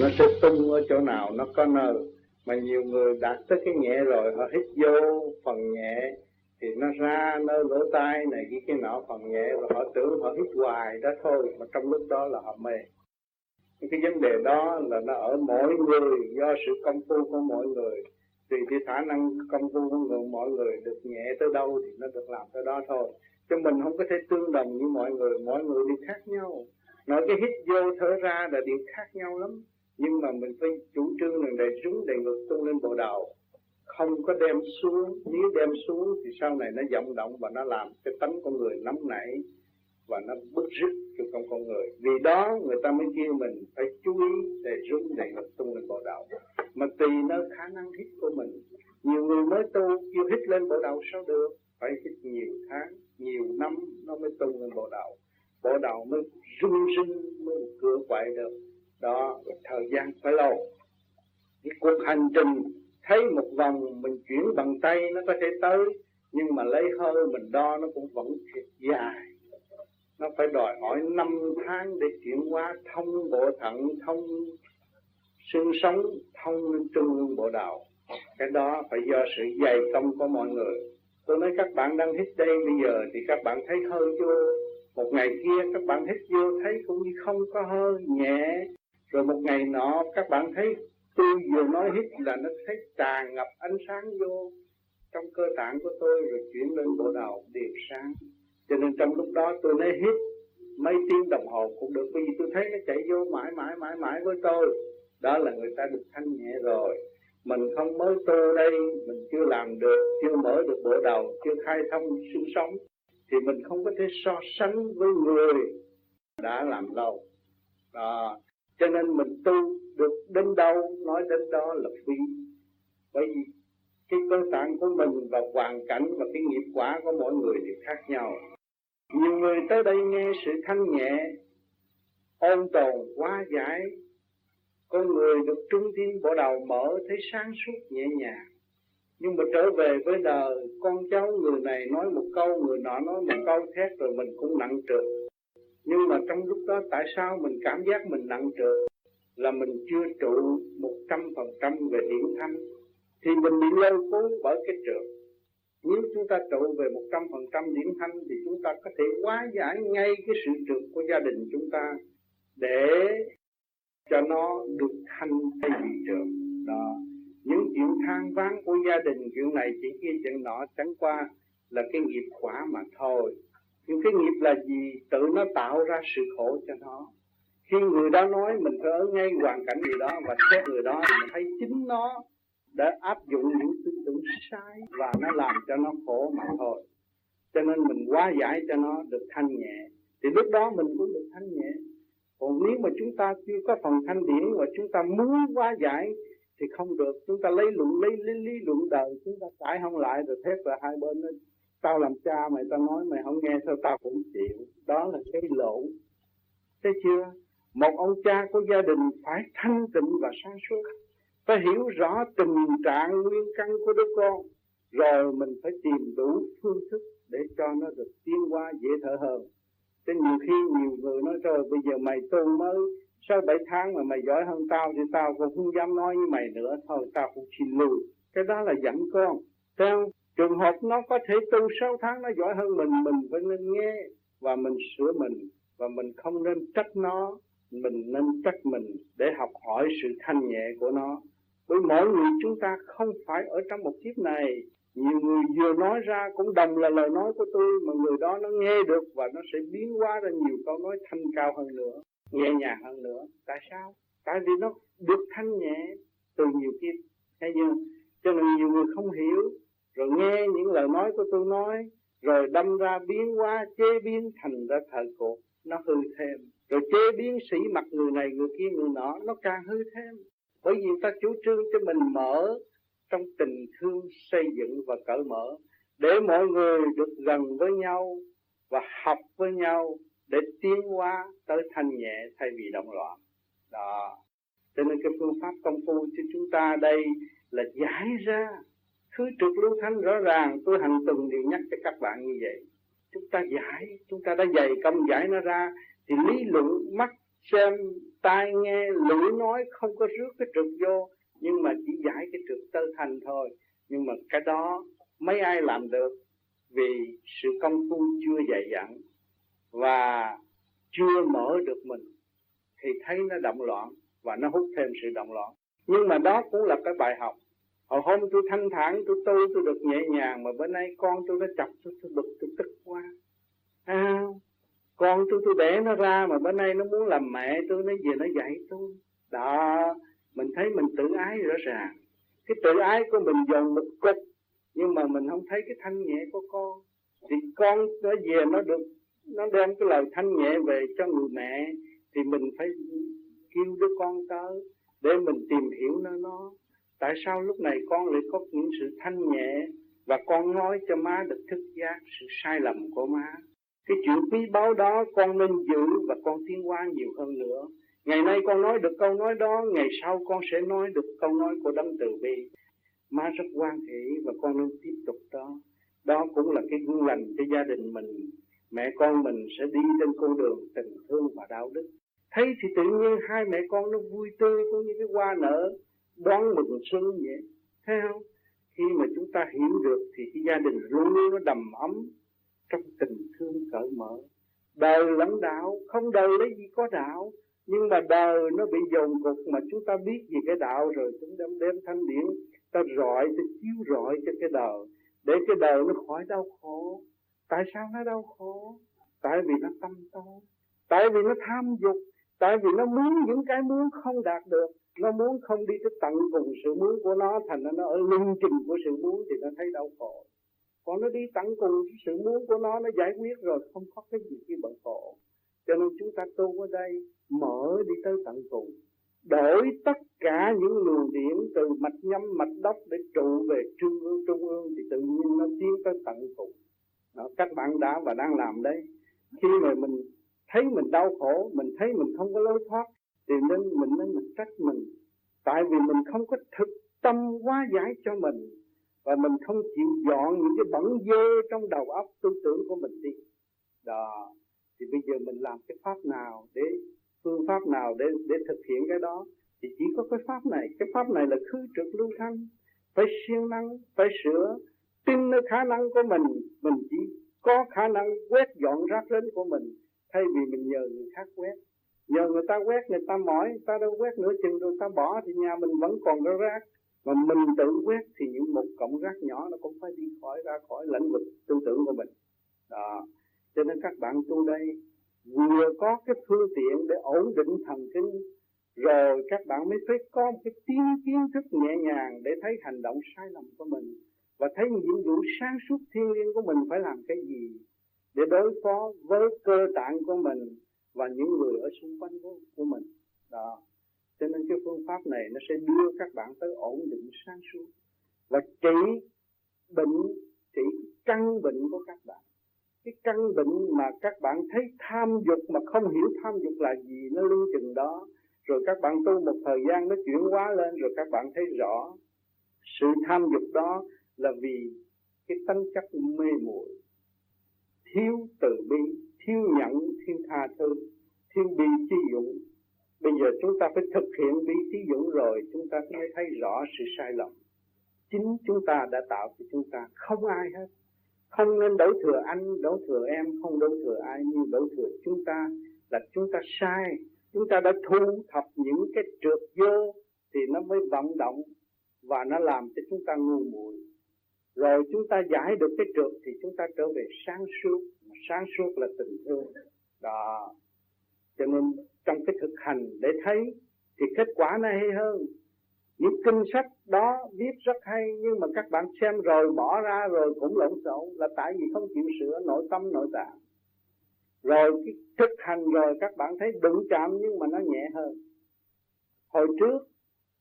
nó sẽ tung ở chỗ nào, nó có nơi. Mà nhiều người đạt tới cái nhẹ rồi, họ hít vô phần nhẹ, thì nó ra nơi lỗ tai này cái cái nọ phần nhẹ, và họ tưởng họ hít hoài đó thôi, mà trong lúc đó là họ mê. Cái vấn đề đó là nó ở mỗi người, do sự công phu của mỗi người. Tùy cái khả năng công phu của người mỗi người được nhẹ tới đâu thì nó được làm tới đó thôi. Chứ mình không có thể tương đồng như mọi người, mỗi người đi khác nhau. Nói cái hít vô thở ra là điều khác nhau lắm nhưng mà mình phải chủ trương rằng để xuống để ngược tung lên bộ đầu không có đem xuống, nếu đem xuống thì sau này nó vọng động và nó làm cái tánh con người nóng nảy và nó bức rứt cho con con người. Vì đó người ta mới kêu mình phải chú ý để rung để ngược tung lên bộ đầu mà tùy nơi khả năng hít của mình. Nhiều người mới tu kêu hít lên bộ đầu sao được? Phải hít nhiều tháng, nhiều năm nó mới tung lên bộ đầu bộ đầu mới rung rinh, mới cửa quậy được đó thời gian phải lâu. Cái cuộc hành trình, thấy một vòng mình chuyển bằng tay nó có thể tới, nhưng mà lấy hơi mình đo nó cũng vẫn thiệt dài. Nó phải đòi hỏi năm tháng để chuyển hóa thông bộ thận, thông xương sống, thông trung ương bộ đạo. Cái đó phải do sự dày công của mọi người. Tôi nói các bạn đang hít đây bây giờ thì các bạn thấy hơi chưa? Một ngày kia các bạn hít vô thấy cũng như không có hơi, nhẹ rồi một ngày nọ, các bạn thấy tôi vừa nói hít là nó thấy tràn ngập ánh sáng vô trong cơ tạng của tôi rồi chuyển lên bộ đầu điểm sáng. Cho nên trong lúc đó tôi nói hít mấy tiếng đồng hồ cũng được bởi vì tôi thấy nó chạy vô mãi mãi mãi mãi với tôi. Đó là người ta được thanh nhẹ rồi. Mình không mới tu đây, mình chưa làm được, chưa mở được bộ đầu, chưa khai thông xương sống, thì mình không có thể so sánh với người đã làm lâu. Đó cho nên mình tu được đến đâu, nói đến đó là phi bởi vì cái cơ tạng của mình và hoàn cảnh và cái nghiệp quả của mỗi người đều khác nhau. Nhiều người tới đây nghe sự thanh nhẹ, ôn tồn quá giải. Con người được trung thiên bộ đầu mở thấy sáng suốt nhẹ nhàng. Nhưng mà trở về với đời, con cháu người này nói một câu, người nọ nói một câu, thét rồi mình cũng nặng trược nhưng mà trong lúc đó, tại sao mình cảm giác mình nặng trược là mình chưa trụ một trăm phần trăm về điểm thanh. Thì mình bị lôi cuốn bởi cái trượt nếu chúng ta trụ về một trăm phần trăm điểm thanh, thì chúng ta có thể hóa giải ngay cái sự trượt của gia đình chúng ta để cho nó được thanh thay vì trượt đó. Những chuyện than ván của gia đình, chuyện này, chuyện kia, chuyện nọ, chẳng qua là cái nghiệp quả mà thôi những cái nghiệp là gì? Tự nó tạo ra sự khổ cho nó. Khi người đó nói mình phải ở ngay hoàn cảnh người đó và xét người đó mình thấy chính nó đã áp dụng những tư tưởng sai và nó làm cho nó khổ mà thôi. Cho nên mình hóa giải cho nó được thanh nhẹ. Thì lúc đó mình cũng được thanh nhẹ. Còn nếu mà chúng ta chưa có phần thanh điển và chúng ta muốn hóa giải thì không được. Chúng ta lấy luận lấy lý, lý luận đời chúng ta cãi không lại rồi thét là hai bên nó tao làm cha mày, tao nói mày không nghe sao tao cũng chịu. Đó là cái lỗ. Thấy chưa? Một ông cha của gia đình phải thanh tịnh và sáng suốt. Phải hiểu rõ tình trạng nguyên căn của đứa con. Rồi mình phải tìm đủ phương thức để cho nó được tiến qua dễ thở hơn. Thế nhiều khi nhiều người nói rồi bây giờ mày tu mới, sau bảy tháng mà mày giỏi hơn tao thì tao cũng không dám nói với mày nữa. Thôi tao cũng xin lùi. Cái đó là dẫn con. Theo trường hợp nó có thể tu 6 tháng nó giỏi hơn mình mình phải nên nghe và mình sửa mình và mình không nên trách nó. Mình nên trách mình để học hỏi sự thanh nhẹ của nó. Bởi mỗi người chúng ta không phải ở trong một kiếp này. Nhiều người vừa nói ra cũng đồng là lời nói của tôi, mà người đó nó nghe được và nó sẽ biến hóa ra nhiều câu nói thanh cao hơn nữa, nhẹ nhàng hơn nữa. Tại sao? Tại vì nó được thanh nhẹ từ nhiều kiếp. Thế nhưng cho nên nhiều người không hiểu rồi nghe những lời nói của tôi nói, rồi đâm ra biến hóa, chế biến thành ra thời cuộc nó hư thêm. Rồi chế biến sĩ mặt người này, người kia, người nọ, nó càng hư thêm. Bởi vì ta chủ trương cho mình mở trong tình thương xây dựng và cởi mở, để mọi người được gần với nhau và học với nhau, để tiến hóa tới thanh nhẹ thay vì động loạn. Đó. Cho nên cái phương pháp công phu cho chúng ta đây là giải ra thứ trực lưu thanh rõ ràng, tôi hành từng đều nhắc cho các bạn như vậy. Chúng ta giải, chúng ta đã dày công giải nó ra, thì lý luận, mắt xem, tai nghe, lưỡi nói không có rước cái trực vô, nhưng mà chỉ giải cái trực tơ thành thôi. Nhưng mà cái đó mấy ai làm được? Vì sự công phu chưa dày dặn và chưa mở được mình, thì thấy nó động loạn và nó hút thêm sự động loạn. Nhưng mà đó cũng là cái bài học hồi hôm tôi thanh thản tôi tu tôi được nhẹ nhàng mà bữa nay con tôi nó chọc tôi tôi bực tôi tức quá. À, con tôi tôi để nó ra mà bữa nay nó muốn làm mẹ tôi nó về nó dạy tôi. Đó mình thấy mình tự ái rõ ràng. Cái tự ái của mình dồn một cục nhưng mà mình không thấy cái thanh nhẹ của con. Thì con nó về nó được nó đem cái lời thanh nhẹ về cho người mẹ thì mình phải kêu đứa con tới để mình tìm hiểu nó nó tại sao lúc này con lại có những sự thanh nhẹ và con nói cho má được thức giác sự sai lầm của má? Cái chuyện quý báu đó con nên giữ và con tiến hóa nhiều hơn nữa. Ngày nay con nói được câu nói đó, ngày sau con sẽ nói được câu nói của đấng từ bi. Má rất quan hệ và con nên tiếp tục đó. Đó cũng là cái gương lành cho gia đình mình. Mẹ con mình sẽ đi trên con đường tình thương và đạo đức. Thấy thì tự nhiên hai mẹ con nó vui tươi cũng như cái hoa nở đoán mừng xuân vậy thấy không? Khi mà chúng ta hiểu được thì cái gia đình luôn luôn nó đầm ấm trong tình thương cởi mở. Đời lẫn đạo không đời lấy gì có đạo, nhưng mà đời nó bị dồn cục mà chúng ta biết về cái đạo rồi chúng ta đem thanh điển, ta rọi, ta chiếu rọi cho cái đời. Để cái đời nó khỏi đau khổ. Tại sao nó đau khổ? Tại vì nó tâm tối, tại vì nó tham dục, tại vì nó muốn những cái muốn không đạt được nó muốn không đi tới tận cùng sự muốn của nó thành ra nó ở lưng chừng của sự muốn thì nó thấy đau khổ. Còn nó đi tận cùng sự muốn của nó nó giải quyết rồi không có cái gì khi bận khổ cho nên chúng ta tu ở đây mở đi tới tận cùng. Đổi tất cả những luồng điển từ mạch nhâm mạch đốc để trụ về trung ương trung ương thì tự nhiên nó tiến tới tận cùng. Đó, các bạn đã và đang làm đấy. Khi mà mình thấy mình đau khổ mình thấy mình không có lối thoát thì nên mình nên mình trách mình. Tại vì mình không có thực tâm hóa giải cho mình. Và mình không chịu dọn những cái bẩn dơ trong đầu óc tư tưởng của mình đi. Đó. Thì bây giờ mình làm cái pháp nào để, phương pháp nào để để thực hiện cái đó? Thì chỉ có cái pháp này. Cái pháp này là khứ trực lưu thanh. Phải siêng năng, phải sửa. Tin nơi khả năng của mình mình chỉ có khả năng quét dọn rác rến của mình, thay vì mình nhờ người khác quét giờ người ta quét, người ta mỏi, người ta đâu quét nửa chừng rồi, ta bỏ thì nhà mình vẫn còn có rác. Mà mình tự quét thì những một cọng rác nhỏ nó cũng phải đi khỏi, ra khỏi lĩnh vực tư tưởng của mình. Đó. Cho nên các bạn tu đây, vừa có cái phương tiện để ổn định thần kinh, rồi các bạn mới phải có một cái tiến kiến thức nhẹ nhàng để thấy hành động sai lầm của mình và thấy nhiệm vụ sáng suốt thiên liêng của mình phải làm cái gì để đối phó với cơ tạng của mình và những người ở xung quanh của, của mình. Đó. Cho nên cái phương pháp này nó sẽ đưa các bạn tới ổn định sáng suốt và trị bệnh trị căn bệnh của các bạn. Cái căn bệnh mà các bạn thấy tham dục mà không hiểu tham dục là gì nó lưu chừng đó. Rồi các bạn tu một thời gian nó chuyển hóa lên rồi các bạn thấy rõ sự tham dục đó là vì cái tánh chất mê muội thiếu từ bi thiếu nhận thiếu tha thứ thiếu bi chi dụng bây giờ chúng ta phải thực hiện bi chi dụng rồi, chúng ta mới thấy rõ sự sai lầm. Chính chúng ta đã tạo cho chúng ta không ai hết. Không nên đổ thừa anh đổ thừa em, không đổ thừa ai, nhưng đổ thừa chúng ta là chúng ta sai. Chúng ta đã thu thập những cái trượt vô thì nó mới vận động và nó làm cho chúng ta ngu muội. Rồi chúng ta giải được cái trượt thì chúng ta trở về sáng suốt sáng suốt là tình thương. Đó. Cho nên trong cái thực hành để thấy thì kết quả nó hay hơn. Những kinh sách đó viết rất hay nhưng mà các bạn xem rồi bỏ ra rồi cũng lộn xộn là tại vì không chịu sửa nội tâm nội tạng. Rồi cái thực hành rồi các bạn thấy đụng chạm nhưng mà nó nhẹ hơn. Hồi trước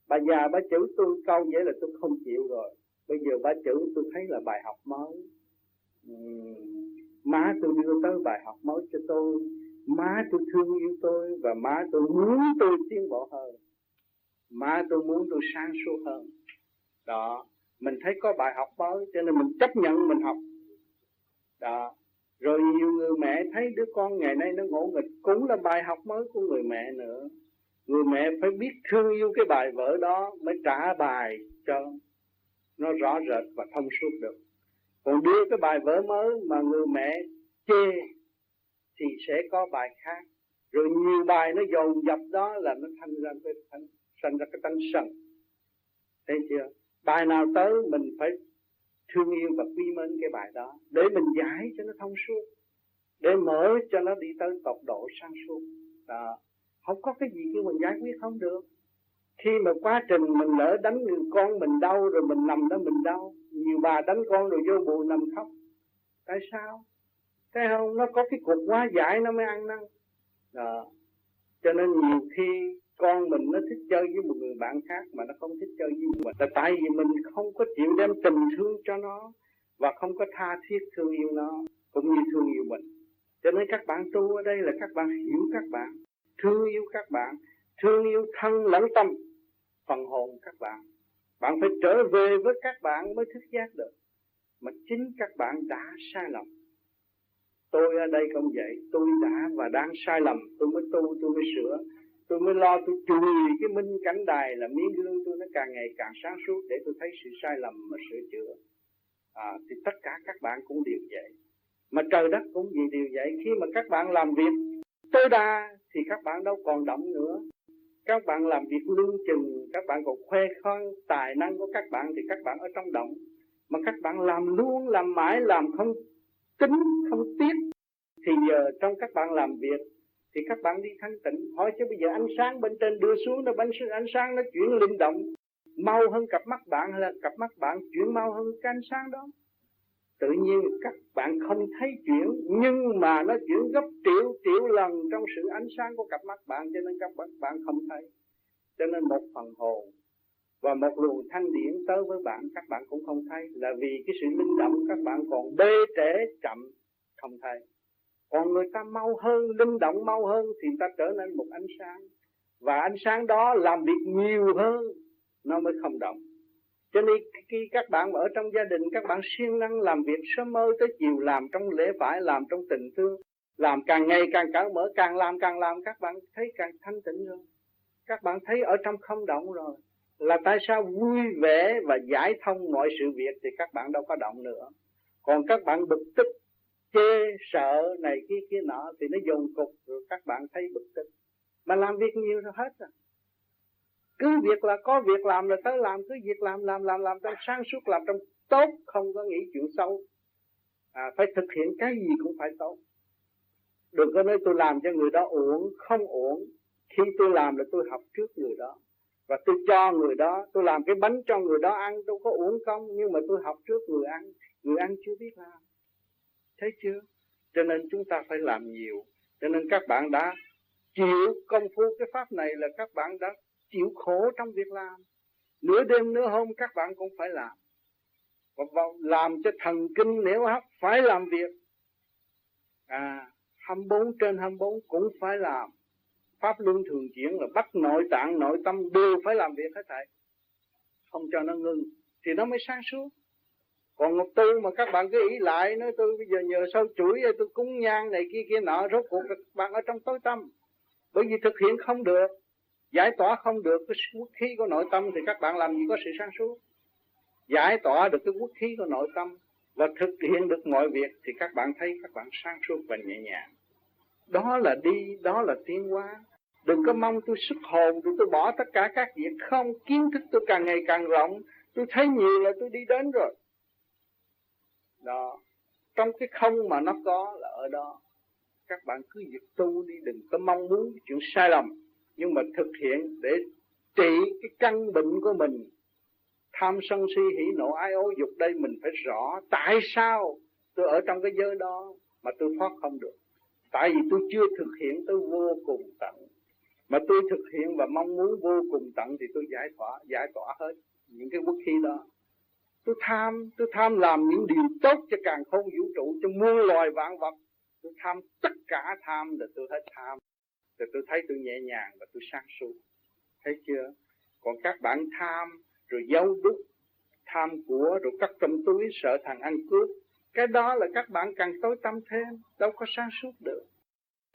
bà già bà chữ tôi câu vậy là tôi không chịu rồi. Bây giờ bà chữ tôi thấy là bài học mới. Uhm, má tôi đưa tới bài học mới cho tôi. Má tôi thương yêu tôi và má tôi muốn tôi tiến bộ hơn. Má tôi muốn tôi sáng suốt hơn. Đó, mình thấy có bài học mới, cho nên mình chấp nhận mình học. Đó, rồi nhiều người mẹ thấy đứa con ngày nay nó ngỗ nghịch, cũng là bài học mới của người mẹ nữa. Người mẹ phải biết thương yêu cái bài vở đó, mới trả bài cho nó rõ rệt và thông suốt được còn đưa cái bài vở mới mà người mẹ chê thì sẽ có bài khác. Rồi nhiều bài nó dồn dập đó là nó thành ra cái thành thành ra cái tánh sân thấy chưa? Bài nào tới mình phải thương yêu và quý mến cái bài đó để mình giải cho nó thông suốt, để mở cho nó đi tới tốc độ sang suốt. Đó. Không có cái gì kêu mình giải quyết không được khi mà quá trình mình lỡ đánh người con mình đau rồi mình nằm đó mình đau, nhiều bà đánh con rồi vô bù nằm khóc. Tại sao? Thấy không, nó có cái cục quá giải nó mới ăn năn. Đó. Cho nên nhiều khi con mình nó thích chơi với một người bạn khác mà nó không thích chơi với mình. Là tại vì mình không có chịu đem tình thương cho nó và không có tha thiết thương yêu nó, cũng như thương yêu mình. Cho nên các bạn tu ở đây là các bạn hiểu các bạn, thương yêu các bạn, thương yêu thân lẫn tâm phần hồn các bạn. Bạn phải trở về với các bạn mới thức giác được. Mà chính các bạn đã sai lầm. Tôi ở đây cũng vậy. Tôi đã và đang sai lầm. Tôi mới tu tôi mới sửa. Tôi mới lo tôi chùi cái minh cảnh đài là miếng gương tôi nó càng ngày càng sáng suốt để tôi thấy sự sai lầm mà sửa chữa. À, thì tất cả các bạn cũng đều vậy. Mà trời đất cũng vì điều vậy. Khi mà các bạn làm việc tối đa thì các bạn đâu còn động nữa các bạn làm việc lương chừng, các bạn còn khoe khoang tài năng của các bạn thì các bạn ở trong động. Mà các bạn làm luôn, làm mãi, làm không tính không tiếc thì giờ trong các bạn làm việc thì các bạn đi thanh tịnh. Hỏi chứ bây giờ ánh sáng bên trên đưa xuống nó bánh ánh sáng nó chuyển linh động. Mau hơn cặp mắt bạn hay là cặp mắt bạn chuyển mau hơn cái ánh sáng đó? Tự nhiên các bạn không thấy chuyển nhưng mà nó chuyển gấp triệu triệu lần trong sự ánh sáng của cặp mắt bạn cho nên các bạn, bạn không thấy. Cho nên một phần hồn và một luồng thanh điển tới với bạn các bạn cũng không thấy. Là vì cái sự linh động các bạn còn bê trễ chậm không thấy. Còn người ta mau hơn linh động mau hơn thì ta trở nên một ánh sáng. Và ánh sáng đó làm việc nhiều hơn nó mới không động cho nên khi các bạn ở trong gia đình, các bạn siêng năng làm việc sớm mơ tới chiều, làm trong lễ phải, làm trong tình thương, làm càng ngày càng cởi mở, càng làm càng làm, các bạn thấy càng thanh tịnh hơn. Các bạn thấy ở trong không động rồi. Là tại sao vui vẻ và giải thông mọi sự việc thì các bạn đâu có động nữa. Còn các bạn bực tức, chê, sợ này kia kia nọ thì nó dồn cục, rồi các bạn thấy bực tức. Mà làm việc nhiều rồi, hết rồi cứ việc là có việc làm là tới làm cứ việc làm làm làm làm trong sáng suốt làm trong tốt không có nghĩ chuyện xấu. À, phải thực hiện cái gì cũng phải tốt. Đừng có nói tôi làm cho người đó uổng không uổng. Khi tôi làm là tôi học trước người đó. Và tôi cho người đó tôi làm cái bánh cho người đó ăn đâu có uổng công nhưng mà tôi học trước người ăn. Người ăn chưa biết làm. Thấy chưa? Cho nên chúng ta phải làm nhiều. Cho nên các bạn đã chịu công phu cái pháp này là các bạn đã chịu khổ trong việc làm. Nửa đêm, nửa hôm, các bạn cũng phải làm. Và làm cho thần kinh nếu hấp phải làm việc. À 24 trên 24 cũng phải làm. Pháp luân thường chuyển là bắt nội tạng, nội tâm đều phải làm việc hết thảy. Không cho nó ngưng, thì nó mới sáng suốt. Còn ngục tư mà các bạn cứ ý lại, nói tôi bây giờ nhờ sâu chuỗi, tôi cúng nhang này kia kia nọ, rốt cuộc các bạn ở trong tối tâm bởi vì thực hiện không được giải tỏa không được cái quốc khí của nội tâm thì các bạn làm gì có sự sáng suốt? Giải tỏa được cái quốc khí của nội tâm và thực hiện được mọi việc thì các bạn thấy các bạn sáng suốt và nhẹ nhàng. Đó là đi, đó là tiến hóa. Đừng có mong tôi xuất hồn tôi tôi bỏ tất cả các việc không. Kiến thức tôi càng ngày càng rộng. Tôi thấy nhiều là tôi đi đến rồi. Đó. Trong cái không mà nó có là ở đó. Các bạn cứ việc tu đi, đừng có mong muốn chuyện sai lầm nhưng mà thực hiện để trị cái căn bệnh của mình, tham sân si, hỉ nộ, ái ố, dục đây, mình phải rõ tại sao tôi ở trong cái giới đó mà tôi thoát không được. Tại vì tôi chưa thực hiện tới vô cùng tận. Mà tôi thực hiện và mong muốn vô cùng tận thì tôi giải tỏa giải tỏa hết những cái quốc khí đó. Tôi tham tôi tham làm những điều tốt cho càng không vũ trụ, cho muôn loài vạn vật. Tôi tham tất cả tham là tôi hết tham thì tôi thấy tôi nhẹ nhàng và tôi sáng suốt. Thấy chưa? Còn các bạn tham rồi giấu đúc tham của rồi cắt trong túi sợ thằng ăn cướp. Cái đó là các bạn càng tối tâm thêm đâu có sáng suốt được.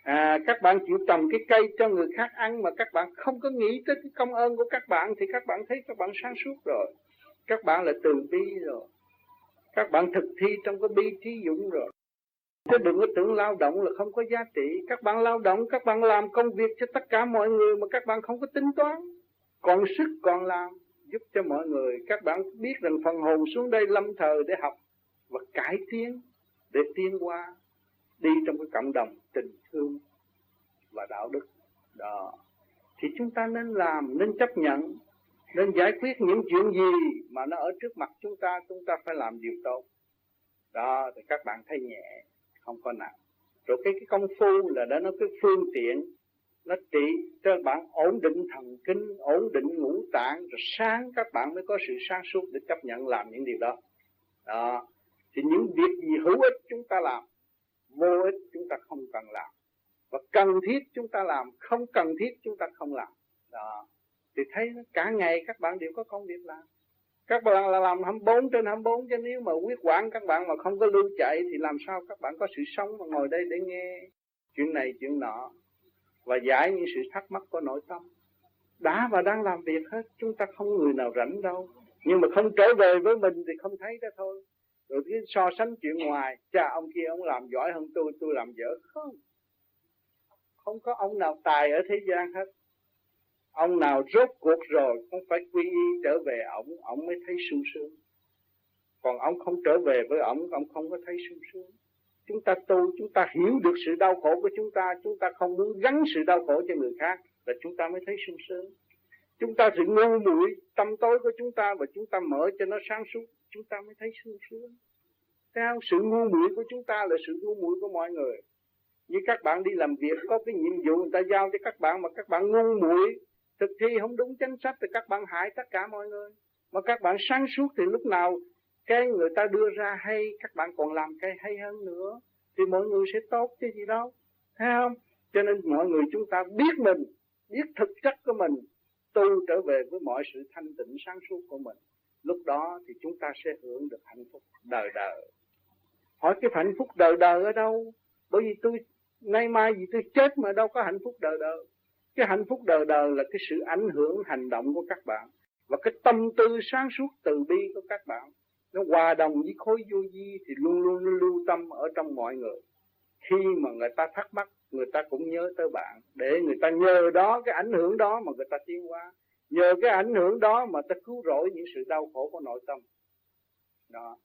À, các bạn chịu trồng cái cây cho người khác ăn mà các bạn không có nghĩ tới cái công ơn của các bạn thì các bạn thấy các bạn sáng suốt rồi. Các bạn là từ bi rồi. Các bạn thực thi trong cái bi trí dũng rồi chứ đừng có tưởng lao động là không có giá trị. Các bạn lao động, các bạn làm công việc cho tất cả mọi người mà các bạn không có tính toán. Còn sức còn làm giúp cho mọi người. Các bạn biết rằng phần hồn xuống đây lâm thời để học và cải tiến, để tiến qua đi trong cái cộng đồng tình thương và đạo đức. Đó. Thì chúng ta nên làm, nên chấp nhận, nên giải quyết những chuyện gì mà nó ở trước mặt chúng ta chúng ta phải làm điều tốt. Đó, thì các bạn thấy nhẹ không có nặng. Rồi cái cái công phu là đó, nó cái phương tiện, nó trị cho bạn ổn định thần kinh, ổn định ngũ tạng, rồi sáng các bạn mới có sự sáng suốt để chấp nhận làm những điều đó. Đó. Thì những việc gì hữu ích chúng ta làm, vô ích chúng ta không cần làm. Và cần thiết chúng ta làm, không cần thiết chúng ta không làm. Đó. Thì thấy cả ngày các bạn đều có công việc làm các bạn là làm 24 trên 24 chứ nếu mà quyết quản các bạn mà không có lưu chạy thì làm sao các bạn có sự sống mà ngồi đây để nghe chuyện này, chuyện nọ. Và giải những sự thắc mắc của nội tâm. Đã và đang làm việc hết, chúng ta không người nào rảnh đâu. Nhưng mà không trở về với mình thì không thấy đó thôi. Rồi cái so sánh chuyện ngoài, cha ông kia ông làm giỏi hơn tôi tôi làm dở không? Không có ông nào tài ở thế gian hết ông nào rốt cuộc rồi không phải quy y trở về ổng, ổng mới thấy sung sướng. Còn ông không trở về với ổng, ông không có thấy sung sướng. Chúng ta tu chúng ta hiểu được sự đau khổ của chúng ta chúng ta không muốn gắn sự đau khổ cho người khác là chúng ta mới thấy sung sướng. Chúng ta sự ngu muội tâm tối của chúng ta và chúng ta mở cho nó sáng suốt chúng ta mới thấy sung sướng. Theo sự ngu muội của chúng ta là sự ngu muội của mọi người. Như các bạn đi làm việc có cái nhiệm vụ người ta giao cho các bạn mà các bạn ngu muội thực thi không đúng chính sách thì các bạn hại tất cả mọi người. Mà các bạn sáng suốt thì lúc nào cái người ta đưa ra hay, các bạn còn làm cái hay hơn nữa, thì mọi người sẽ tốt chứ gì đâu. Thấy không? Cho nên mọi người chúng ta biết mình, biết thực chất của mình, tu trở về với mọi sự thanh tịnh sáng suốt của mình. Lúc đó thì chúng ta sẽ hưởng được hạnh phúc đời đời. Hỏi cái hạnh phúc đời đời ở đâu? Bởi vì tôi, nay mai gì tôi chết mà đâu có hạnh phúc đời đời cái hạnh phúc đời đời là cái sự ảnh hưởng hành động của các bạn. Và cái tâm tư sáng suốt từ bi của các bạn, nó hòa đồng với khối vô vi thì luôn luôn nó lưu tâm ở trong mọi người. Khi mà người ta thắc mắc, người ta cũng nhớ tới bạn. Để người ta nhờ đó, cái ảnh hưởng đó mà người ta tiến qua nhờ cái ảnh hưởng đó mà ta cứu rỗi những sự đau khổ của nội tâm. Đó.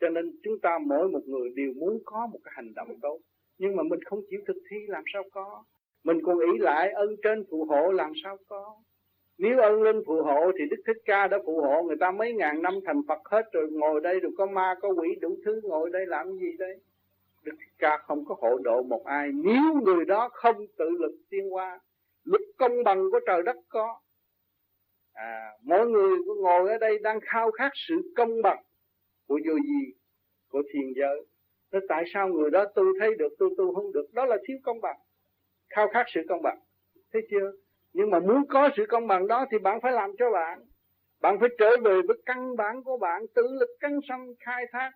Cho nên chúng ta mỗi một người đều muốn có một cái hành động tốt. Nhưng mà mình không chịu thực thi, làm sao có? Mình còn ý lại ơn trên phù hộ làm sao có? Nếu ơn linh phù hộ thì Đức Thích Ca đã phù hộ người ta mấy ngàn năm thành Phật hết rồi ngồi đây rồi có ma có quỷ đủ thứ ngồi đây làm gì đây? Đức Thích Ca không có hộ độ một ai. Nếu người đó không tự lực tiên qua Lực công bằng của trời đất có. À, mỗi người ngồi ở đây đang khao khát sự công bằng của vô gì của thiền giới. Thế tại sao người đó tu thấy được tu tu không được? Đó là thiếu công bằng khao khát sự công bằng. Thấy chưa? Nhưng mà muốn có sự công bằng đó thì bạn phải làm cho bạn. Bạn phải trở về với căn bản của bạn, tự lực căng sanh khai thác,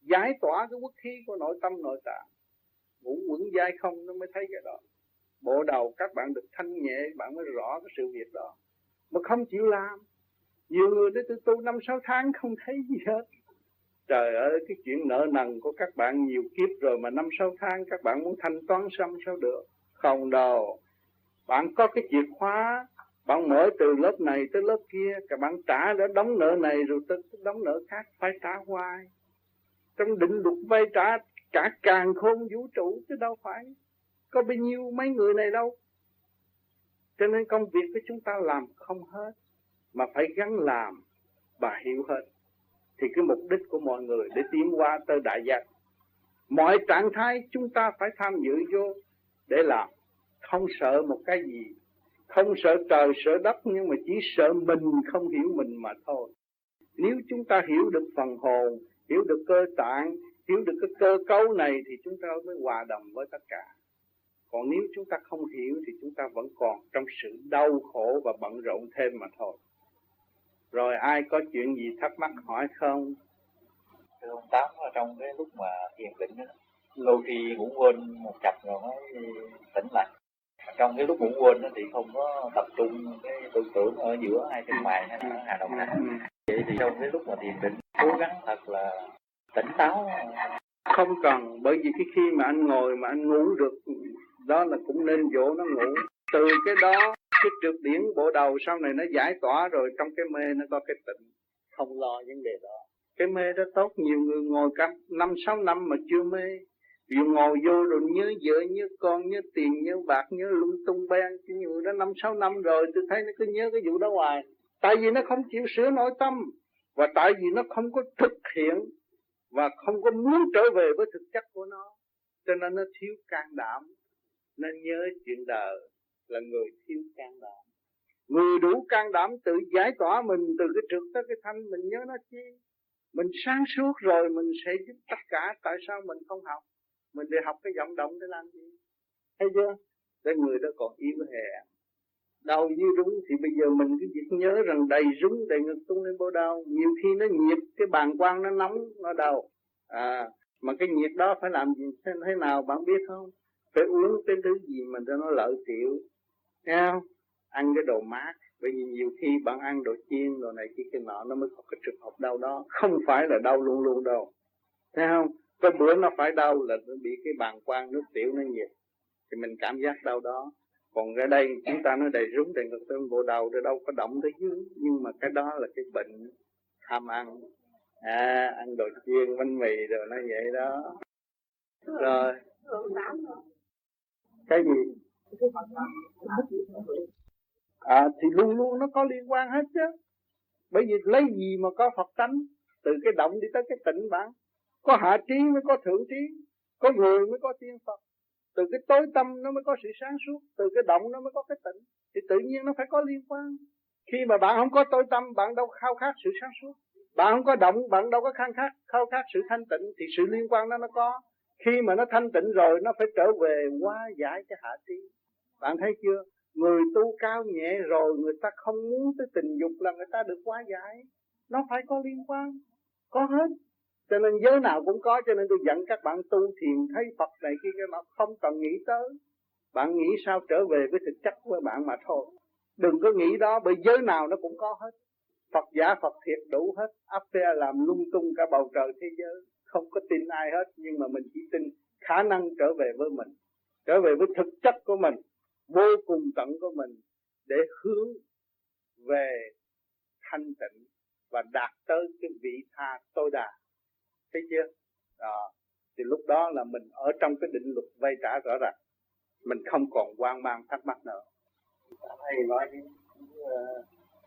giải tỏa cái quốc khí của nội tâm, nội tạng. Ngủ quẩn dai không nó mới thấy cái đó. Bộ đầu các bạn được thanh nhẹ, bạn mới rõ cái sự việc đó. Mà không chịu làm. Nhiều người đến từ tu năm, sáu tháng không thấy gì hết. Trời ơi, cái chuyện nợ nần của các bạn nhiều kiếp rồi mà năm, sáu tháng các bạn muốn thanh toán xong sao được? Không đâu. Bạn có cái chìa khóa, bạn mở từ lớp này tới lớp kia các bạn trả đã đóng nợ này rồi tới đóng nợ khác, phải trả hoài. Trong định luật vay trả, cả càng khôn vũ trụ chứ đâu phải có bao nhiêu mấy người này đâu. Cho nên công việc của chúng ta làm không hết, mà phải gắn làm và hiểu hết. Thì cái mục đích của mọi người để tiến qua tới đại giác. Mọi trạng thái chúng ta phải tham dự vô để làm, không sợ một cái gì. Không sợ trời, sợ đất, nhưng mà chỉ sợ mình không hiểu mình mà thôi. Nếu chúng ta hiểu được phần hồn, hiểu được cơ tạng, hiểu được cái cơ cấu này thì chúng ta mới hòa đồng với tất cả. Còn nếu chúng ta không hiểu thì chúng ta vẫn còn trong sự đau khổ và bận rộn thêm mà thôi. Rồi ai có chuyện gì thắc mắc hỏi không? Thưa ông tám, ở trong cái lúc mà thiền định đó đôi khi cũng quên một chập rồi mới tỉnh lại. Trong cái lúc ngủ quên thì không có tập trung cái tư tưởng ở giữa hai chân mày hay là hà động hành vậy thì trong cái lúc mà thiền định cố gắng thật là tỉnh táo. Không cần bởi vì cái khi mà anh ngồi mà anh ngủ được đó là cũng nên dỗ nó ngủ. Từ cái đó cái trượt điển bộ đầu sau này nó giải tỏa rồi trong cái mê nó có cái tịnh không lo vấn đề đó. Cái mê đó tốt nhiều người ngồi cả năm sáu năm mà chưa mê dù ngồi vô rồi nhớ vợ, nhớ con, nhớ tiền, nhớ bạc, nhớ lung tung beng cái nhiều đó năm, sáu năm rồi, tôi thấy nó cứ nhớ cái vụ đó hoài. Tại vì nó không chịu sửa nội tâm, và tại vì nó không có thực hiện, và không có muốn trở về với thực chất của nó, cho nên nó thiếu can đảm. Nên nhớ chuyện đời là người thiếu can đảm. Người đủ can đảm tự giải tỏa mình từ cái trượt tới cái thanh, mình nhớ nó chi? Mình sáng suốt rồi mình sẽ giúp tất cả, tại sao mình không học? Mình đi học cái vọng động để làm gì? Thấy chưa? Cái người đó còn yếu hèn. Đau như rúng thì bây giờ mình cứ việc nhớ rằng đầy rúng đầy ngực tung lên bao đau nhiều khi nó nhiệt cái bàn quang nó nóng nó đau. À mà cái nhiệt đó phải làm gì thế, thế nào bạn biết không? Phải uống cái thứ gì mà cho nó lợi tiểu. Nghe không? Ăn cái đồ mát. Bởi vì nhiều khi bạn ăn đồ chiên đồ này kia cái nọ nó mới có cái trường hợp đau đó. Không phải là đau luôn luôn đâu. Thấy không? Cái bữa nó phải đau là nó bị cái bàn quang nước tiểu nó nhiệt. Thì mình cảm giác đau đó. Còn ở đây chúng ta nói đầy rúng, đầy ngực trên bộ đầu Rồi đâu có động tới dưới. Nhưng mà cái đó là cái bệnh tham ăn. À ăn đồ chiên, bánh mì rồi nó vậy đó. Rồi. Cái gì? À thì luôn luôn nó có liên quan hết chứ. Bởi vì lấy gì mà có Phật tánh? Từ cái động đi tới cái tịnh bạn có hạ trí mới có thượng trí, có người mới có tiên Phật. Từ cái tối tâm nó mới có sự sáng suốt, từ cái động nó mới có cái tịnh thì tự nhiên nó phải có liên quan. Khi mà bạn không có tối tâm, bạn đâu khao khát sự sáng suốt. Bạn không có động, bạn đâu có khao khát khao khát sự thanh tịnh. Thì sự liên quan đó nó có. Khi mà nó thanh tịnh rồi, nó phải trở về hóa giải cái hạ trí. Bạn thấy chưa? Người tu cao nhẹ rồi, người ta không muốn tới tình dục là người ta được hóa giải. Nó phải có liên quan. Có hết cho nên giới nào cũng có, cho nên tôi dẫn các bạn tu thiền thấy Phật này kia cái mà không cần nghĩ tới. Bạn nghĩ sao trở về với thực chất của bạn mà thôi. Đừng có nghĩ đó, bởi giới nào nó cũng có hết. Phật giả Phật thiệt đủ hết. Áp phe làm lung tung cả bầu trời thế giới. Không có tin ai hết, nhưng mà mình chỉ tin khả năng trở về với mình. Trở về với thực chất của mình, vô cùng tận của mình, để hướng về thanh tịnh và đạt tới cái vị tha tối đa thấy chưa? Đó. Thì lúc đó là mình ở trong cái định luật vay trả rõ ràng. Mình không còn hoang mang thắc mắc nữa. Thầy nói đến uh,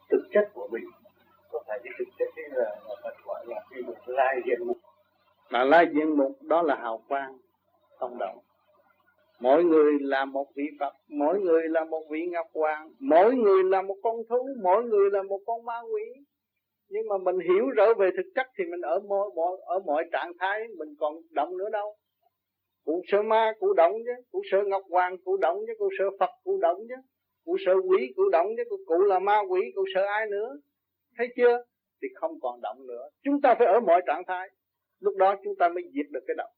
thực chất của mình. Có phải cái thực chất đấy là Phật gọi là cái mục lai diện mục? Mà lai diện mục đó là hào quang không động. Mỗi người là một vị Phật mỗi người là một vị Ngọc Hoàng mỗi người là một con thú mỗi người là một con ma quỷ nhưng mà mình hiểu rõ về thực chất thì mình ở mọi, mọi ở mọi trạng thái mình còn động nữa đâu. Cụ sợ ma cụ động chứ cụ sợ ngọc hoàng cụ động chứ cụ sợ phật cụ động chứ cụ sợ quỷ cụ động chứ cụ là ma quỷ cụ sợ ai nữa. Thấy chưa? Thì không còn động nữa. Chúng ta phải ở mọi trạng thái. Lúc đó chúng ta mới diệt được cái động.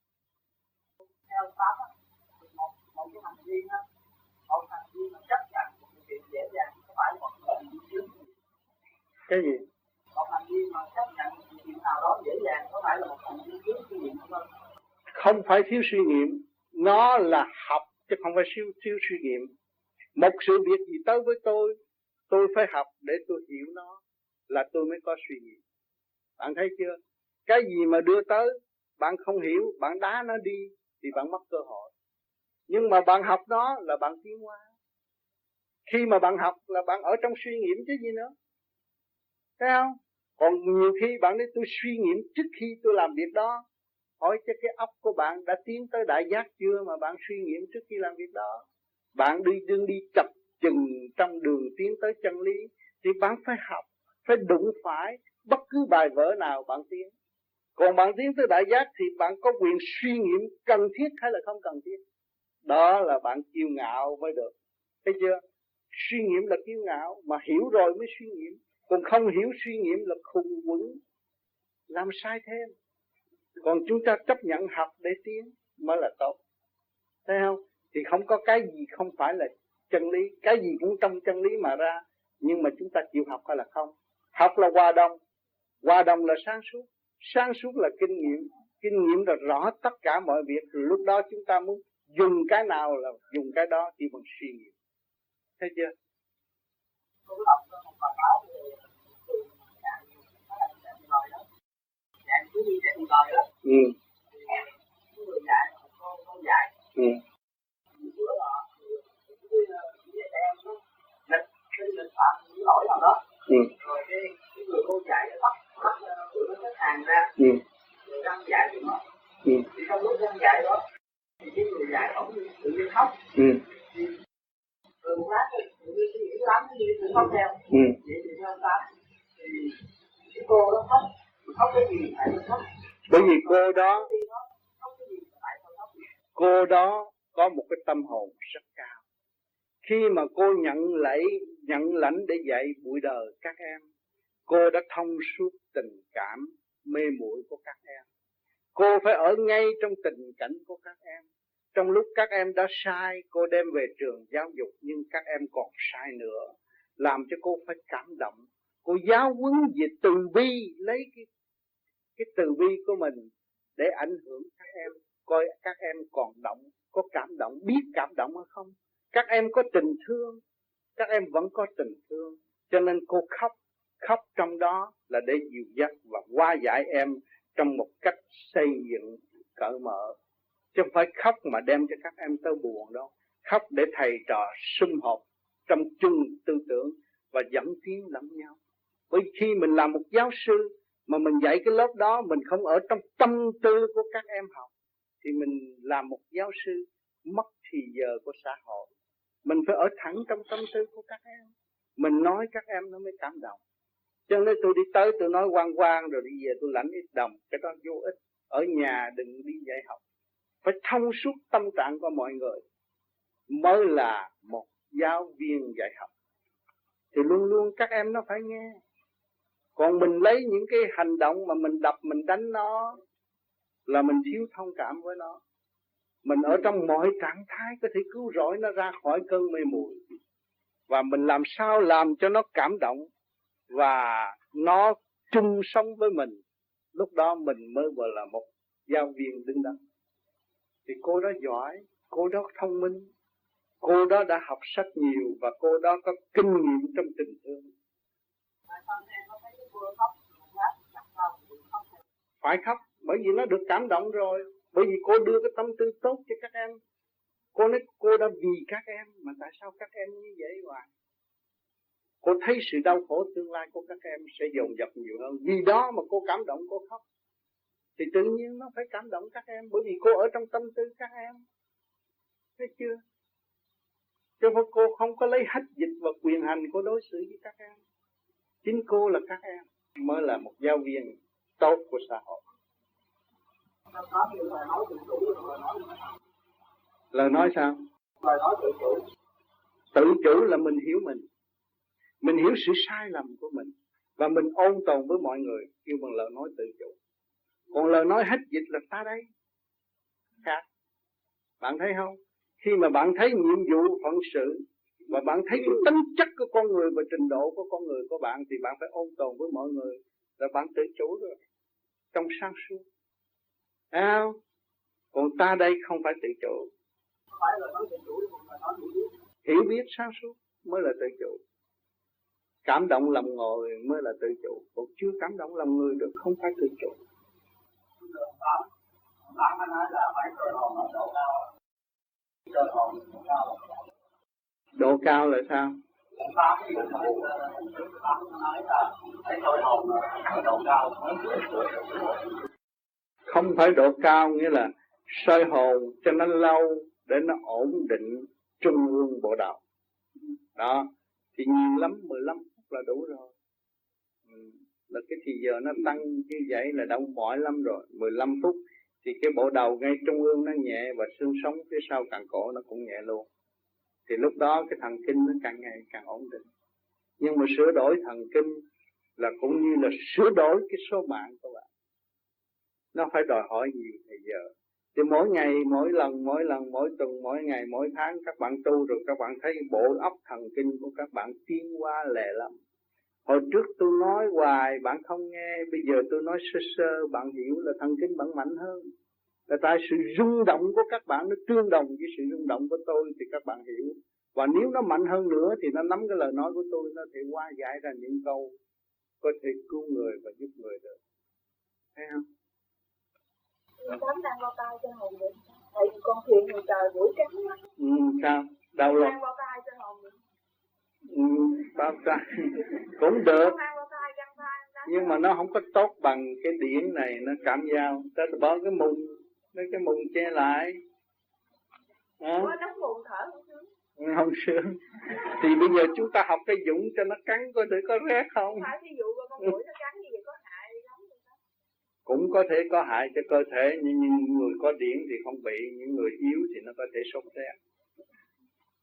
Theo pháp một một cái hành vi đó một hành vi mà chấp nhận một chuyện dễ dàng không phải một người cái gì một hành vi mà chấp nhận một chuyện nào đó dễ dàng có phải là một hành vi thiếu suy nghiệm không không phải thiếu suy nghiệm. Nó là học chứ không phải thiếu, thiếu suy nghiệm. Một sự việc gì tới với tôi tôi phải học để tôi hiểu nó là tôi mới có suy nghĩ bạn thấy chưa? Cái gì mà đưa tới bạn không hiểu bạn đá nó đi thì bạn mất cơ hội. Nhưng mà bạn học nó là bạn tiến hóa. Khi mà bạn học là bạn ở trong suy nghiệm chứ gì nữa. Thấy không? Còn nhiều khi bạn nói tôi suy nghiệm trước khi tôi làm việc đó. Hỏi cho cái óc của bạn đã tiến tới đại giác chưa mà bạn suy nghiệm trước khi làm việc đó. Bạn đi đương đi chập chừng trong đường tiến tới chân lý thì bạn phải học, phải đụng phải bất cứ bài vở nào bạn tiến. Còn bạn tiến tới đại giác thì bạn có quyền suy nghiệm cần thiết hay là không cần thiết. Đó là bạn kiêu ngạo mới được. Thấy chưa? Suy nghiệm là kiêu ngạo mà hiểu rồi mới suy nghiệm còn không hiểu suy nghiệm là khùng quẩn, làm sai thêm. Còn chúng ta chấp nhận học để tiến mới là tốt. Thấy không? Thì không có cái gì không phải là chân lý. Cái gì cũng trong chân lý mà ra, nhưng mà chúng ta chịu học hay là không? Học là hòa đồng. Hòa đồng là sáng suốt. Sáng suốt là kinh nghiệm. Kinh nghiệm là rõ tất cả mọi việc. Rồi lúc đó chúng ta muốn dùng cái nào là dùng cái đó chỉ bằng suy nghĩ thấy chưa tôi đọc một bài báo về dạng dạng đời đó cứ đi đời đó ừ. thì người dạy con con dạy Ừ. bữa là cái em nó lịch cái lịch phạm những lỗi nào đó Ừ. rồi cái cái người cô dạy nó bắt bắt người nó hàng ra Ừ. đang dạy thì nó Ừ. thì trong lúc đang dạy đó thì cái người dạy ổng tự nhiên khóc Ừ. rồi một lát thì tự nhiên suy nghĩ lắm gì khóc theo Ừ. vậy thì sao ta thì cái cô nó khóc bởi vì cô đó cô đó có một cái tâm hồn rất cao. Khi mà cô nhận lấy nhận lãnh để dạy bụi đời các em, cô đã thông suốt tình cảm mê muội của các em. Cô phải ở ngay trong tình cảnh của các em. Trong lúc các em đã sai, cô đem về trường giáo dục, nhưng các em còn sai nữa, làm cho cô phải cảm động. Cô giáo huấn về từ bi, lấy cái cái từ bi của mình để ảnh hưởng các em, coi các em còn động, có cảm động, biết cảm động hay không. Các em có tình thương, các em vẫn có tình thương. Cho nên cô khóc khóc trong đó là để dìu dắt và qua giải em trong một cách xây dựng, cởi mở. Chứ không phải khóc mà đem cho các em tới buồn đâu. Khóc để thầy trò sum họp trong chung tư tưởng và dẫn tiến lẫn nhau. Bởi khi mình làm một giáo sư mà mình dạy cái lớp đó, mình không ở trong tâm tư của các em học, thì mình làm một giáo sư mất thì giờ của xã hội. Mình phải ở thẳng trong tâm tư của các em. Mình nói các em nó mới cảm động. Cho nên tôi đi tới, tôi nói quang quang, rồi đi về tôi lãnh ít đồng, cái đó vô ích. Ở nhà đừng đi dạy học. Phải thông suốt tâm trạng của mọi người mới là một giáo viên dạy học. Thì luôn luôn các em nó phải nghe còn mình lấy những cái hành động mà mình đập, mình đánh nó, là mình thiếu thông cảm với nó. Mình ở trong mọi trạng thái có thể cứu rỗi nó ra khỏi cơn mê muội. Và mình làm sao làm cho nó cảm động và nó chung sống với mình. Lúc đó mình mới vừa là một giáo viên đứng đắn. Thì cô đó giỏi, cô đó thông minh, cô đó đã học sách nhiều và cô đó có kinh nghiệm trong tình thương phải khóc, bởi vì nó được cảm động rồi. Bởi vì cô đưa cái tâm tư tốt cho các em. Cô nói cô đã vì các em, mà tại sao các em như vậy hoài? Cô thấy sự đau khổ tương lai của các em sẽ dồn dập nhiều hơn. Vì đó mà cô cảm động, cô khóc. Thì tự nhiên nó phải cảm động các em, bởi vì cô ở trong tâm tư các em. Thấy chưa? Chứ không cô không có lấy hết dịch và quyền hành của đối xử với các em chính cô là các em mới là một giáo viên tốt của xã hội. Lời nói sao? Lời nói tự chủ tự chủ là mình hiểu mình. Mình hiểu sự sai lầm của mình. Và mình ôn tồn với mọi người, kêu bằng lời nói tự chủ. Còn lời nói hết dịch là ta đây. Khác. Bạn thấy không? Khi mà bạn thấy nhiệm vụ phận sự và bạn thấy cái tính chất của con người và trình độ của con người của bạn thì bạn phải ôn tồn với mọi người là bạn tự chủ rồi trong sáng suốt. À, còn ta đây không phải tự chủ. Hiểu biết sáng suốt mới là tự chủ. Cảm động lòng ngồi mới là tự chủ. Còn chưa cảm động lòng người được không phải tự chủ. bạn nói là phải cơ hồn ở chỗ cao cơ hồn cao độ cao là sao? Không phải độ cao nghĩa là soi hồn cho nó lâu để nó ổn định trung ương bộ đầu đó, thì nhiều lắm 15 phút là đủ rồi. Ừ. là cái thì giờ nó tăng như vậy là đau mỏi lắm rồi. 15 phút thì cái bộ đầu ngay trung ương nó nhẹ và xương sống phía sau càng cổ nó cũng nhẹ luôn thì lúc đó cái thần kinh nó càng ngày càng ổn định. Nhưng mà sửa đổi thần kinh là cũng như là sửa đổi cái số mạng của bạn. Nó phải đòi hỏi nhiều thời giờ. Thì mỗi ngày, mỗi lần mỗi lần, mỗi tuần, mỗi ngày, mỗi tháng, các bạn tu rồi các bạn thấy bộ óc thần kinh của các bạn tiến qua lẹ lắm. Hồi trước tôi nói hoài, bạn không nghe. Bây giờ tôi nói sơ sơ, bạn hiểu là thần kinh bạn mạnh hơn là tại sự rung động của các bạn nó tương đồng với sự rung động của tôi thì các bạn hiểu. Và nếu nó mạnh hơn nữa thì nó nắm cái lời nói của tôi nó thể hóa giải ra những câu có thể cứu người và giúp người được. Thấy không? Tám đang bao tay cho hồn vậy Tại vì con thuyền người trời buổi trắng á. Ừ, sao? Đau lòng. Bao tay cho hồn vậy ừ, bao tay. Cũng được. Nhưng mà nó không có tốt bằng cái điển này nó cảm giao. Ta bỏ cái mùng lấy cái mùng che lại. À, Có đóng buồn thở không sướng? Không sướng. Thì bây giờ chúng ta học cái dũng cho nó cắn coi thử có rét không? Phải ví dụ con mũi nó cắn như vậy có hại lắm cũng có thể có hại cho cơ thể nhưng những người có điển thì không bị những người yếu thì nó có thể sốt rét.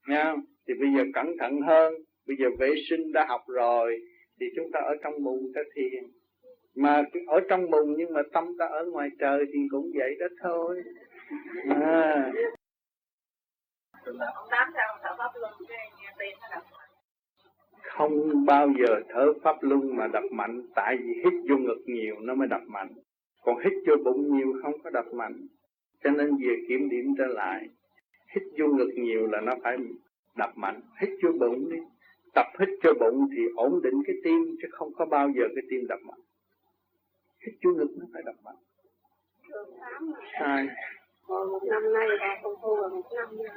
Nha thì bây giờ cẩn thận hơn. Bây giờ vệ sinh đã học rồi thì chúng ta ở trong mùng ta thiền mà ở trong mùng nhưng mà tâm ta ở ngoài trời thì cũng vậy đó thôi. À, không bao giờ thở pháp luân mà đập mạnh tại vì hít vô ngực nhiều nó mới đập mạnh. Còn hít vô bụng nhiều không có đập mạnh. Cho nên về kiểm điểm trở lại hít vô ngực nhiều là nó phải đập mạnh. Hít vô bụng đi. Tập hít cho bụng thì ổn định cái tim chứ không có bao giờ cái tim đập mạnh hít vô ngực nó phải đập mạnh sai. Một năm nay ra công phu rồi một năm rồi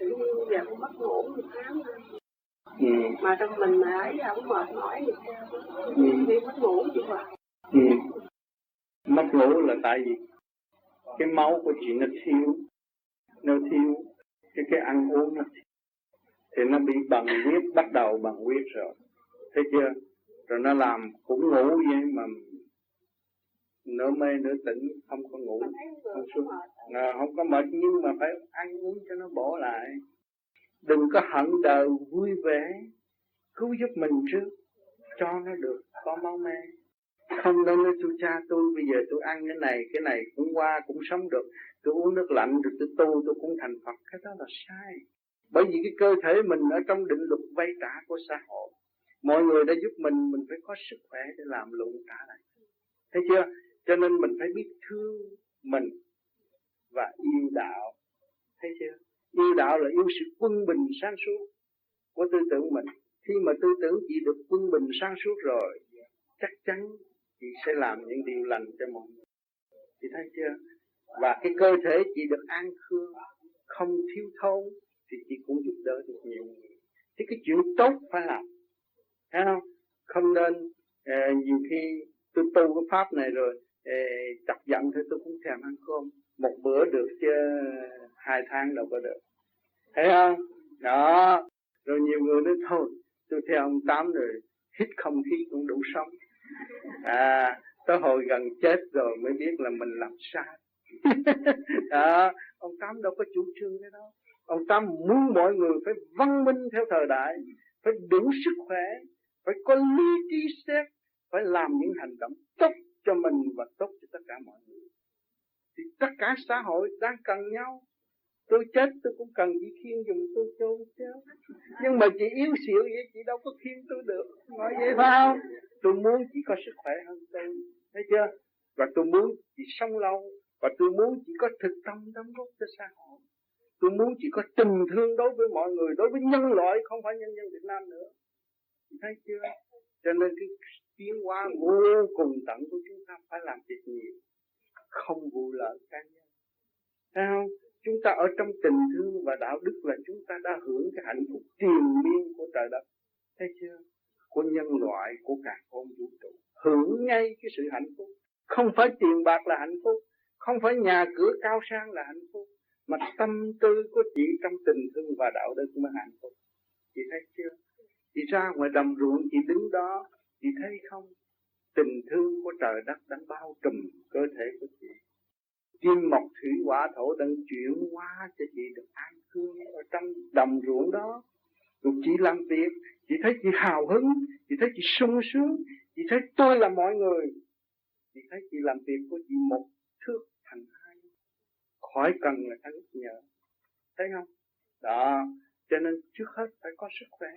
Tự nhiên giờ cũng mất ngủ một tháng rồi. Ừ. Mà trong mình mà ấy không mệt mỏi gì Ừ. Đi mất ngủ chứ hoài Ừ. mất ngủ là tại vì cái máu của chị nó thiếu. Nó thiếu. Cái cái ăn uống nó thiếu. thì nó bị bằng huyết bắt đầu bằng huyết rồi. Thấy chưa rồi nó làm cũng ngủ vậy mà nửa mê nửa tỉnh không có ngủ không xuống. à, không có mệt nhưng mà phải ăn uống cho nó bổ lại. Đừng có hận đời vui vẻ. Cứu giúp mình trước cho nó được có máu me. Không nên nói tôi cha tôi bây giờ tôi ăn cái này cái này cũng qua cũng sống được. Tôi uống nước lạnh rồi tôi tu tôi cũng thành phật. Cái đó là sai. Bởi vì cái cơ thể mình ở trong định luật vay trả của xã hội mọi người đã giúp mình mình phải có sức khỏe để làm lụng trả lại. Thấy chưa? Cho nên mình phải biết thương mình và yêu đạo. Thấy chưa? Yêu đạo là yêu sự quân bình sáng suốt của tư tưởng mình. Khi mà tư tưởng chị được quân bình sáng suốt rồi, chắc chắn chị sẽ làm những điều lành cho mọi người. Chị thấy chưa? Và cái cơ thể chị được an khương, không thiếu thốn, thì chị cũng giúp đỡ được nhiều người. Thì cái chuyện tốt phải làm thấy không? Không nên uh, nhiều khi tôi tu cái pháp này rồi uh, chặt giận thì tôi cũng thèm ăn cơm. Một bữa được chứ hai tháng đâu có được. Thấy không? Đó. Rồi nhiều người nói thôi tôi theo ông tám rồi hít không khí cũng đủ sống. À tới hồi gần chết rồi mới biết là mình làm sai. Đó ông tám đâu có chủ trương cái đó. Ông tám muốn mọi người phải văn minh theo thời đại phải đủ sức khỏe phải có lý trí xét phải làm những hành động tốt cho mình và tốt cho tất cả mọi người. Thì tất cả xã hội đang cần nhau. Tôi chết tôi cũng cần chị khiên dùng tôi chôn chứ nhưng mà chị yếu xịu vậy chị đâu có khiên tôi được. Nói vậy phải không? Tôi muốn chị có sức khỏe hơn tôi. Thấy chưa? Và tôi muốn chị sống lâu. Và tôi muốn chị có thực tâm đóng góp cho xã hội. Tôi muốn chị có tình thương đối với mọi người đối với nhân loại không phải nhân dân Việt Nam nữa thấy chưa? Cho nên cái tiến hóa vô cùng tận của chúng ta phải làm việc nhiều, không vụ lợi cá nhân. Thấy không? Chúng ta ở trong tình thương và đạo đức là chúng ta đã hưởng cái hạnh phúc triền miên của trời đất. Thấy chưa? Của nhân loại, của cả con vũ trụ. Hưởng ngay cái sự hạnh phúc. Không phải tiền bạc là hạnh phúc, không phải nhà cửa cao sang là hạnh phúc, mà tâm tư của chị trong tình thương và đạo đức mới hạnh phúc. Chị thấy chưa? Chị ra ngoài đồng ruộng chị đứng đó chị thấy không? Tình thương của trời đất đang bao trùm cơ thể của chị. Kim mộc thủy hỏa thổ đang chuyển hóa cho chị được an cư ở trong đồng ruộng đó. Rồi chị làm việc, chị thấy chị hào hứng, chị thấy chị sung sướng, chị thấy tôi là mọi người. Chị thấy chị làm việc của chị một thước thành hai. Khỏi cần người ta nhắc nhở thấy không? Đó, cho nên trước hết phải có sức khỏe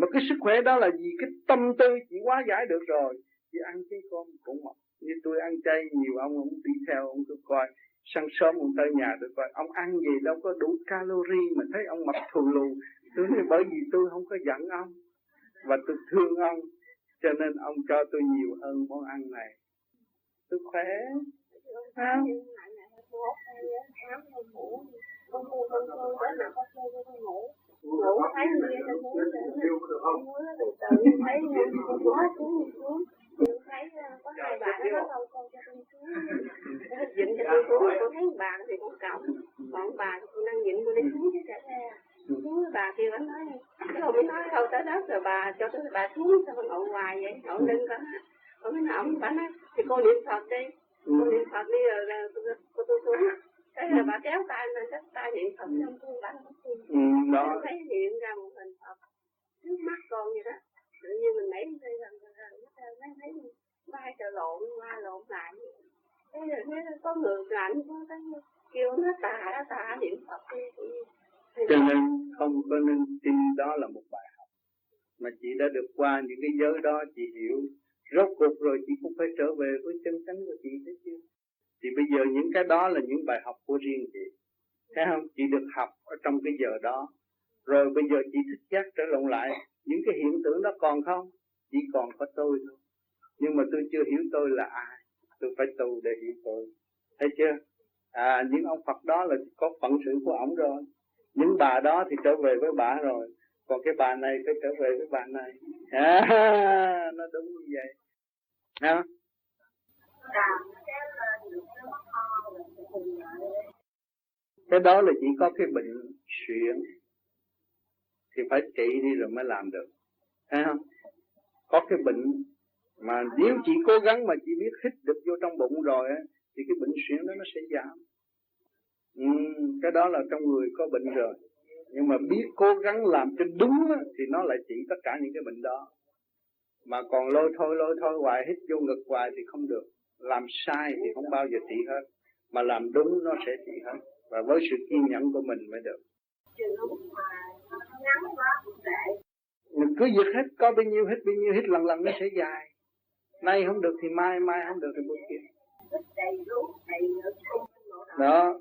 mà cái sức khỏe đó là gì? Cái tâm tư chỉ quá giải được rồi. Chỉ ăn cái con cũng mập. Như tôi ăn chay nhiều, ông cũng đi theo, ông tôi coi. Sáng sớm ông tới nhà tôi coi. Ông ăn gì đâu có đủ calorie mà thấy ông mập thù lù. Tôi nói, bởi vì tôi không có giận ông và tôi thương ông, cho nên ông cho tôi nhiều hơn món ăn này. Tôi khỏe. Không? Con mua con ngủ ngủ thấy người ta muốn không từ từ thấy con quá xuống xuống. Thấy có hai bạn nó đâu con cho con xuống. Dịnh cho tôi xuống con thấy bạn thì con cổng. Còn bà thì con đang dịnh con đi xuống chứ chạy xe xuống bà kia vẫn nói cái ông nói đâu tới đất rồi bà cho tới bà xuống sao con ngồi hoài vậy? Ngồi lưng con con nói ổng bà nói thì con niệm phật đi. Con niệm phật đi rồi cô tôi xuống thế là bà kéo tay lên chắc tay niệm phật trong con bà nó ừ, đó. Thấy hiện ra một hình phật trước mắt con vậy đó. Tự nhiên mình nảy đi rằng nó thấy vai trở lộn qua lộn lại. Thế rồi thế có người rảnh có cái kêu nó tà nó tà niệm phật đi cho nên không có nên tin đó là một bài học. Mà chị đã được qua những cái giới đó chị hiểu rốt cuộc rồi chị cũng phải trở về với chân chánh của chị thấy chưa thì bây giờ những cái đó là những bài học của riêng chị. Thấy không? Chị được học ở trong cái giờ đó. Rồi bây giờ chị thích giác trở lộn lại. Những cái hiện tượng đó còn không? Chỉ còn có tôi thôi. Nhưng mà tôi chưa hiểu tôi là ai. Tôi phải tu để hiểu tôi. Thấy chưa? À những ông Phật đó là có phận sự của ổng rồi. Những bà đó thì trở về với bà rồi. Còn cái bà này phải trở về với bà này. À, nó đúng như vậy. Ha cái đó là chỉ có cái bệnh suyễn thì phải trị đi rồi mới làm được. Thấy không? Có cái bệnh mà nếu chị cố gắng mà chị biết hít được vô trong bụng rồi thì cái bệnh suyễn đó nó sẽ giảm. Ừ, cái đó là trong người có bệnh rồi. Nhưng mà biết cố gắng làm cho đúng thì nó lại trị tất cả những cái bệnh đó. Mà còn lôi thôi lôi thôi hoài hít vô ngực hoài thì không được. Làm sai thì không bao giờ trị hết mà làm đúng nó sẽ trị hết. Và với sự kiên nhẫn của mình mới được. Mình cứ việc hết có bao nhiêu hết bao nhiêu hết lần lần nó sẽ dài. Nay không được thì mai mai không được thì bữa kia. Đó.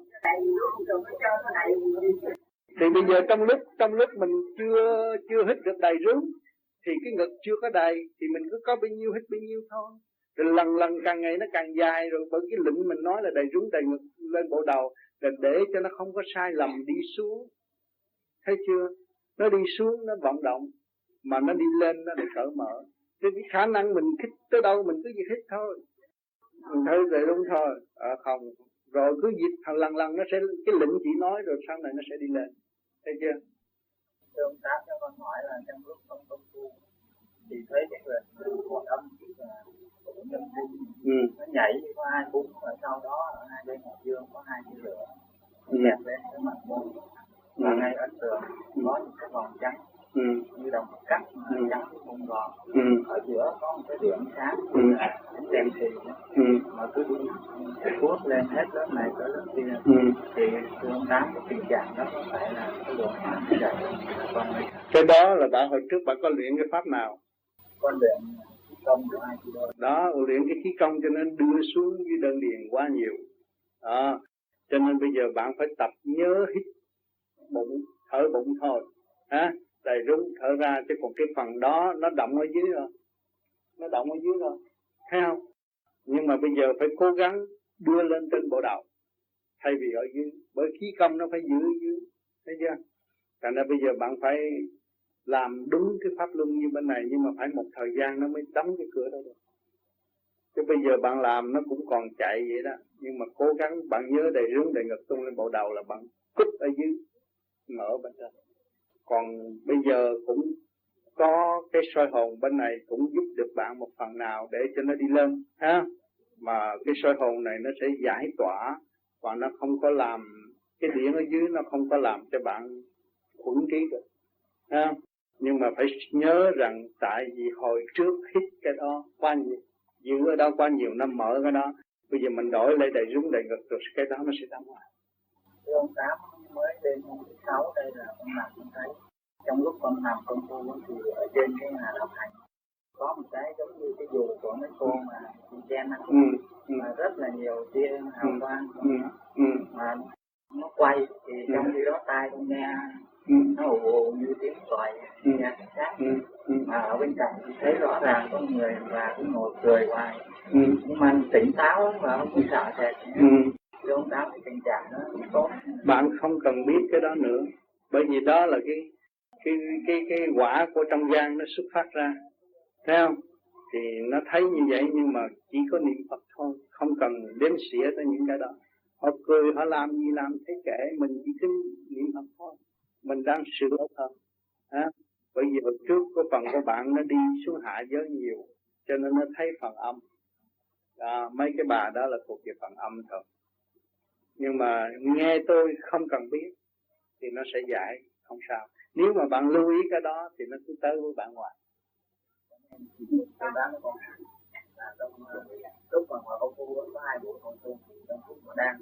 Thì bây giờ trong lúc trong lúc mình chưa chưa hít được đầy rúng thì cái ngực chưa có đầy thì mình cứ có bao nhiêu hít bao nhiêu thôi rồi lần lần càng ngày nó càng dài rồi bởi cái lĩnh mình nói là đầy rúng đầy ngực lên bộ đầu là để cho nó không có sai lầm đi xuống. Thấy chưa? Nó đi xuống nó vận động mà nó đi lên nó lại cởi mở. Thì cái khả năng mình thích tới đâu mình cứ việc thích thôi. Mình thấy vậy đúng thôi. À, không. Rồi cứ việc thằng lần lần nó sẽ cái lĩnh chỉ nói rồi sau này nó sẽ đi lên. Thấy chưa? Thưa ông Tám cho con hỏi là trong lúc con công phu thì thấy cái người hồi âm là ừ. nó nhảy có hai bún và sau đó ở hai bên hậu dương có hai cái lửa ừ. kẹp lên cái mặt môn và ngay ấn tường có những cái vòng trắng ừ. như đồng cắt Ừ. trắng mông gòn Ừ. ở giữa có một cái điểm sáng Ừ. đèn xì Ừ. mà cứ đi cuốt lên hết lớp này tới lớp kia Ừ. thì ông tám cái tình trạng đó có phải là cái luồng hóa như vậy con cái đó là bạn hồi trước bạn có luyện cái pháp nào con luyện công đó luyện cái khí công cho nên đưa xuống dưới đơn điền quá nhiều. Đó, cho nên bây giờ bạn phải tập nhớ hít bụng, thở bụng thôi. Ha đầy rúng, thở ra, chứ còn cái phần đó nó động ở dưới rồi. Nó động ở dưới rồi. Thấy không? Nhưng mà bây giờ phải cố gắng đưa lên trên bộ đầu. Thay vì ở dưới. Bởi khí công nó phải giữ ở dưới. Thấy chưa? Thành ra bây giờ bạn phải làm đúng cái pháp luân như bên này, nhưng mà phải một thời gian nó mới đóng cái cửa đó được. Chứ bây giờ bạn làm nó cũng còn chạy vậy đó. Nhưng mà cố gắng, bạn nhớ đầy rướng đầy ngực tung lên bộ đầu là bạn cúp ở dưới, mở bên trên. Còn bây giờ cũng có cái soi hồn bên này cũng giúp được bạn một phần nào để cho nó đi lên, ha? Mà cái soi hồn này nó sẽ giải tỏa và nó không có làm, cái điện ở dưới nó không có làm cho bạn khuẩn trí được, ha? Nhưng mà phải nhớ rằng tại vì hồi trước hít cái đó quá nhiều giữ ở đó quá nhiều năm mở cái đó bây giờ mình đổi lại đầy rúng đầy ngực rồi cái đó nó sẽ lại. Thưa ông Tám mới lên hôm thứ sáu đây là con nằm con thấy trong lúc con nằm con tu thì ở trên cái hà đạo hành có một cái giống như cái dù của mấy cô mà gen ừ, ừ, mà rất là nhiều tia hào quang. Ừ, ừ, mà nó quay thì trong khi đó tai con nghe. ừ, nó ù ù như tiếng còi Ừ. nghe chính xác ừ, ừ, mà ở bên cạnh thì thấy rõ ràng có người và cũng ngồi cười hoài ừ, nhưng mà tỉnh táo mà không sợ sệt. Ừ. thưa ông Tám cái tình trạng nó tốt. Bạn không cần biết cái đó nữa. Bởi vì đó là cái cái cái cái quả của trong gian nó xuất phát ra. Thấy không? Thì nó thấy như vậy nhưng mà chỉ có niệm phật thôi. Không cần đếm xỉa tới những cái đó. Họ cười họ làm gì làm thế kệ mình chỉ cứ niệm phật thôi mình đang sửa thân. À, bởi vì hồi trước có phần của bạn nó đi xuống hạ giới nhiều cho nên nó thấy phần âm. À, mấy cái bà đó là thuộc về phần âm thôi nhưng mà nghe tôi không cần biết thì nó sẽ giải không sao. Nếu mà bạn lưu ý cái đó thì nó cứ tới với bạn hoài. Lúc mà ông có hai buổi con thì đang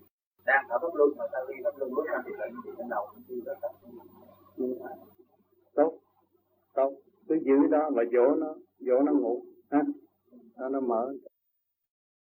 đang ở pháp luân, mà ta đi pháp luân bước sang thì lệnh thì trong đầu cũng chưa được tập tốt. Tốt. Cứ giữ đó và dỗ nó dỗ nó ngủ, ha? Nó nó mở.